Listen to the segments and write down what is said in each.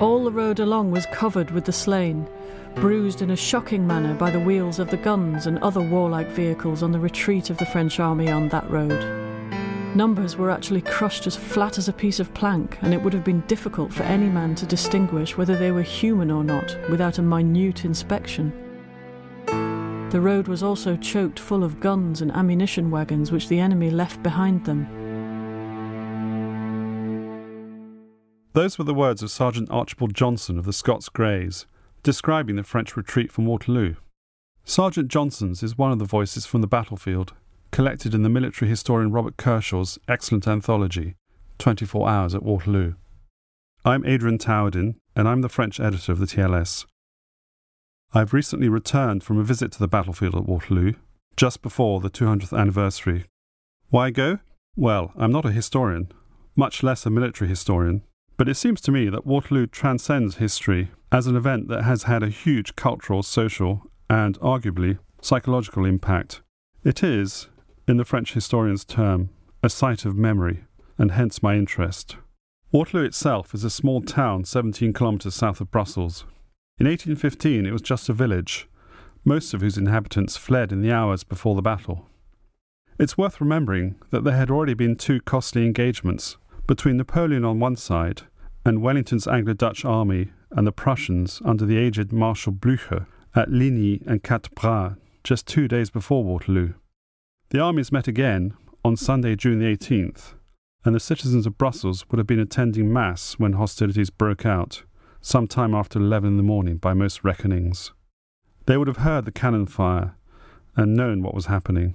All the road along was covered with the slain, bruised in a shocking manner by the wheels of the guns and other warlike vehicles on the retreat of the French army on that road. Numbers were actually crushed as flat as a piece of plank, and it would have been difficult for any man to distinguish whether they were human or not without a minute inspection. The road was also choked full of guns and ammunition wagons which the enemy left behind them. Those were the words of Sergeant Archibald Johnson of the Scots Greys, describing the French retreat from Waterloo. Sergeant Johnson's is one of the voices from the battlefield, collected in the military historian Robert Kershaw's excellent anthology, 24 Hours at Waterloo. I'm Adrian Tahourdin, and I'm the French editor of the TLS. I've recently returned from a visit to the battlefield at Waterloo, just before the 200th anniversary. Why go? Well, I'm not a historian, much less a military historian, but it seems to me that Waterloo transcends history as an event that has had a huge cultural, social, and arguably psychological impact. It is, in the French historian's term, a site of memory, and hence my interest. Waterloo itself is a small town 17 kilometres south of Brussels. In 1815 it was just a village, most of whose inhabitants fled in the hours before the battle. It's worth remembering that there had already been two costly engagements between Napoleon on one side and Wellington's Anglo Dutch army and the Prussians under the aged Marshal Blücher at Ligny and Quatre Bras just two days before Waterloo. The armies met again on Sunday, June the 18th, and the citizens of Brussels would have been attending Mass when hostilities broke out, some time after 11 in the morning by most reckonings. They would have heard the cannon fire and known what was happening.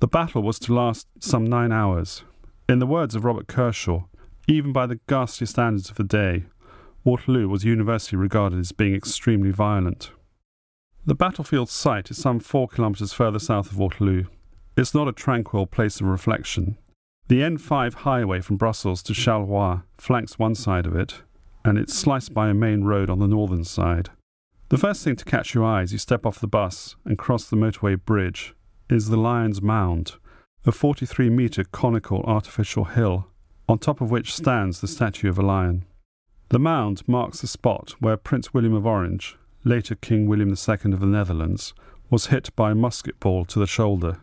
The battle was to last some nine hours. In the words of Robert Kershaw, even by the ghastly standards of the day, Waterloo was universally regarded as being extremely violent. The battlefield site is some four kilometres further south of Waterloo. It's not a tranquil place of reflection. The N5 highway from Brussels to Charleroi flanks one side of it, and it's sliced by a main road on the northern side. The first thing to catch your eye as you step off the bus and cross the motorway bridge is the Lion's Mound, a 43 metre conical artificial hill on top of which stands the statue of a lion. The mound marks the spot where Prince William of Orange, later King William II of the Netherlands, was hit by a musket ball to the shoulder.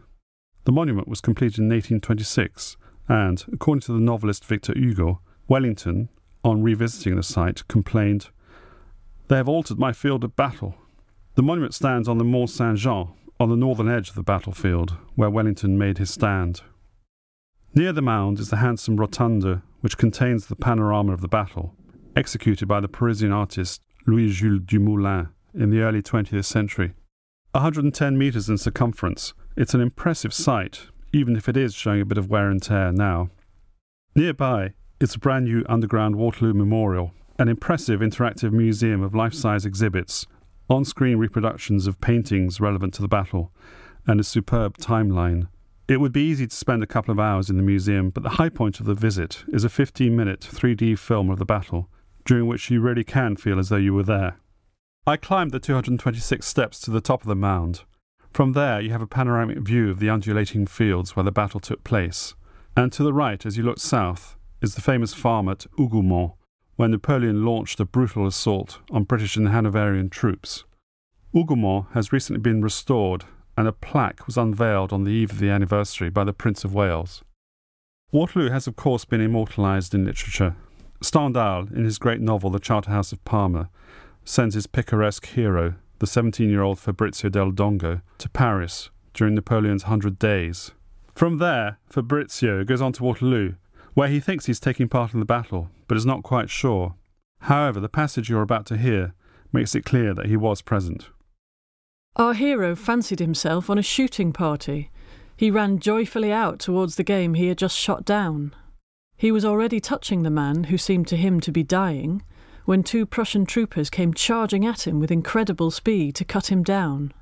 The monument was completed in 1826, and, according to the novelist Victor Hugo, Wellington, on revisiting the site, complained, They have altered my field of battle. The monument stands on the Mont Saint Jean, on the northern edge of the battlefield, where Wellington made his stand. Near the mound is the handsome rotunda, which contains the panorama of the battle, executed by the Parisian artist Louis Jules Dumoulin in the early 20th century. 110 metres in circumference, it's an impressive sight, even if it is showing a bit of wear and tear now. Nearby is the brand new underground Waterloo Memorial, an impressive interactive museum of life size exhibits, on screen reproductions of paintings relevant to the battle, and a superb timeline it would be easy to spend a couple of hours in the museum, but the high point of the visit is a 15 minute 3D film of the battle, during which you really can feel as though you were there. I climbed the 226 steps to the top of the mound. From there, you have a panoramic view of the undulating fields where the battle took place. And to the right, as you look south, is the famous farm at Hougoumont, where Napoleon launched a brutal assault on British and Hanoverian troops. Hougoumont has recently been restored and a plaque was unveiled on the eve of the anniversary by the Prince of Wales. Waterloo has, of course, been immortalised in literature, Stendhal, in his great novel The Charterhouse of Parma, sends his picaresque hero, the 17 year old Fabrizio del Dongo, to Paris during Napoleon's Hundred Days. From there, Fabrizio goes on to Waterloo, where he thinks he's taking part in the battle, but is not quite sure. However, the passage you're about to hear makes it clear that he was present. Our hero fancied himself on a shooting party. He ran joyfully out towards the game he had just shot down. He was already touching the man who seemed to him to be dying when two Prussian troopers came charging at him with incredible speed to cut him down.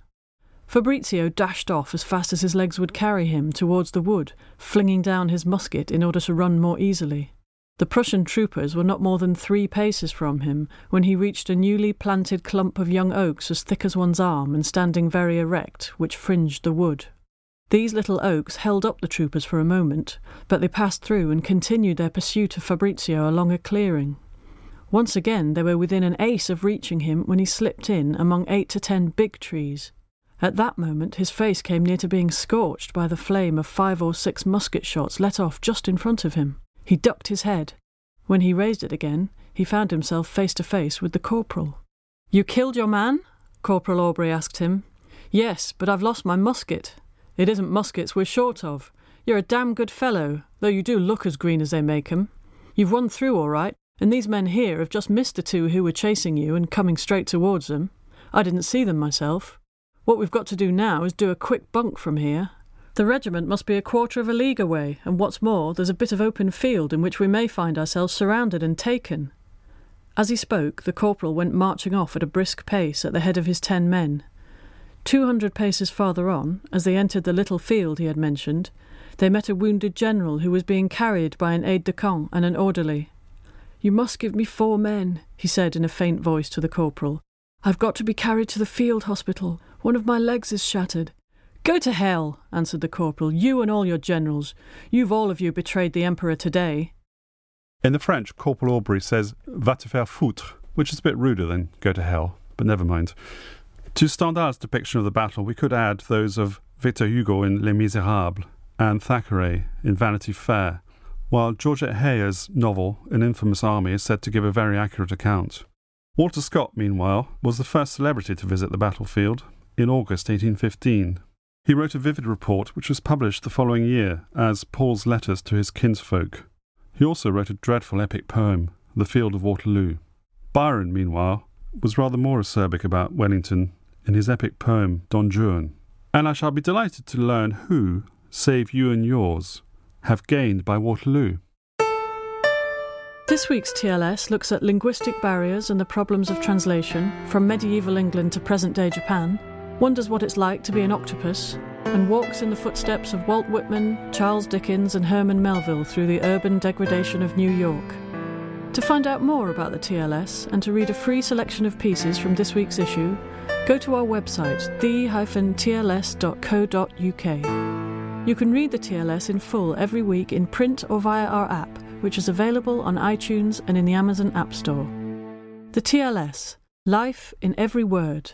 Fabrizio dashed off as fast as his legs would carry him towards the wood, flinging down his musket in order to run more easily. The Prussian troopers were not more than three paces from him when he reached a newly planted clump of young oaks as thick as one's arm and standing very erect, which fringed the wood. These little oaks held up the troopers for a moment, but they passed through and continued their pursuit of Fabrizio along a clearing. Once again they were within an ace of reaching him when he slipped in among eight to ten big trees. At that moment his face came near to being scorched by the flame of five or six musket shots let off just in front of him. He ducked his head. When he raised it again, he found himself face to face with the corporal. You killed your man? Corporal Aubry asked him. Yes, but I've lost my musket. It isn't muskets we're short of. You're a damn good fellow, though you do look as green as they make 'em. You've run through all right, and these men here have just missed the two who were chasing you and coming straight towards them. I didn't see them myself. What we've got to do now is do a quick bunk from here the regiment must be a quarter of a league away, and what's more, there's a bit of open field in which we may find ourselves surrounded and taken. As he spoke, the corporal went marching off at a brisk pace at the head of his ten men. Two hundred paces farther on, as they entered the little field he had mentioned, they met a wounded general who was being carried by an aide de camp and an orderly. You must give me four men, he said in a faint voice to the corporal. I've got to be carried to the field hospital. One of my legs is shattered. Go to hell, answered the corporal, you and all your generals. You've all of you betrayed the Emperor today. In the French, Corporal Aubry says va te faire foutre, which is a bit ruder than go to hell, but never mind. To Stendhal's depiction of the battle, we could add those of Victor Hugo in Les Miserables and Thackeray in Vanity Fair, while Georgette Heyer's novel An Infamous Army is said to give a very accurate account. Walter Scott, meanwhile, was the first celebrity to visit the battlefield in August 1815 he wrote a vivid report which was published the following year as Paul's Letters to His Kinsfolk. He also wrote a dreadful epic poem, The Field of Waterloo. Byron, meanwhile, was rather more acerbic about Wellington in his epic poem Don Juan. And I shall be delighted to learn who, save you and yours, have gained by Waterloo. This week's TLS looks at linguistic barriers and the problems of translation from medieval England to present day Japan wonders what it's like to be an octopus, and walks in the footsteps of Walt Whitman, Charles Dickens, and Herman Melville through the urban degradation of New York. To find out more about the TLS and to read a free selection of pieces from this week's issue, go to our website, the-tls.co.uk. You can read the TLS in full every week in print or via our app, which is available on iTunes and in the Amazon App Store. The TLS Life in Every Word.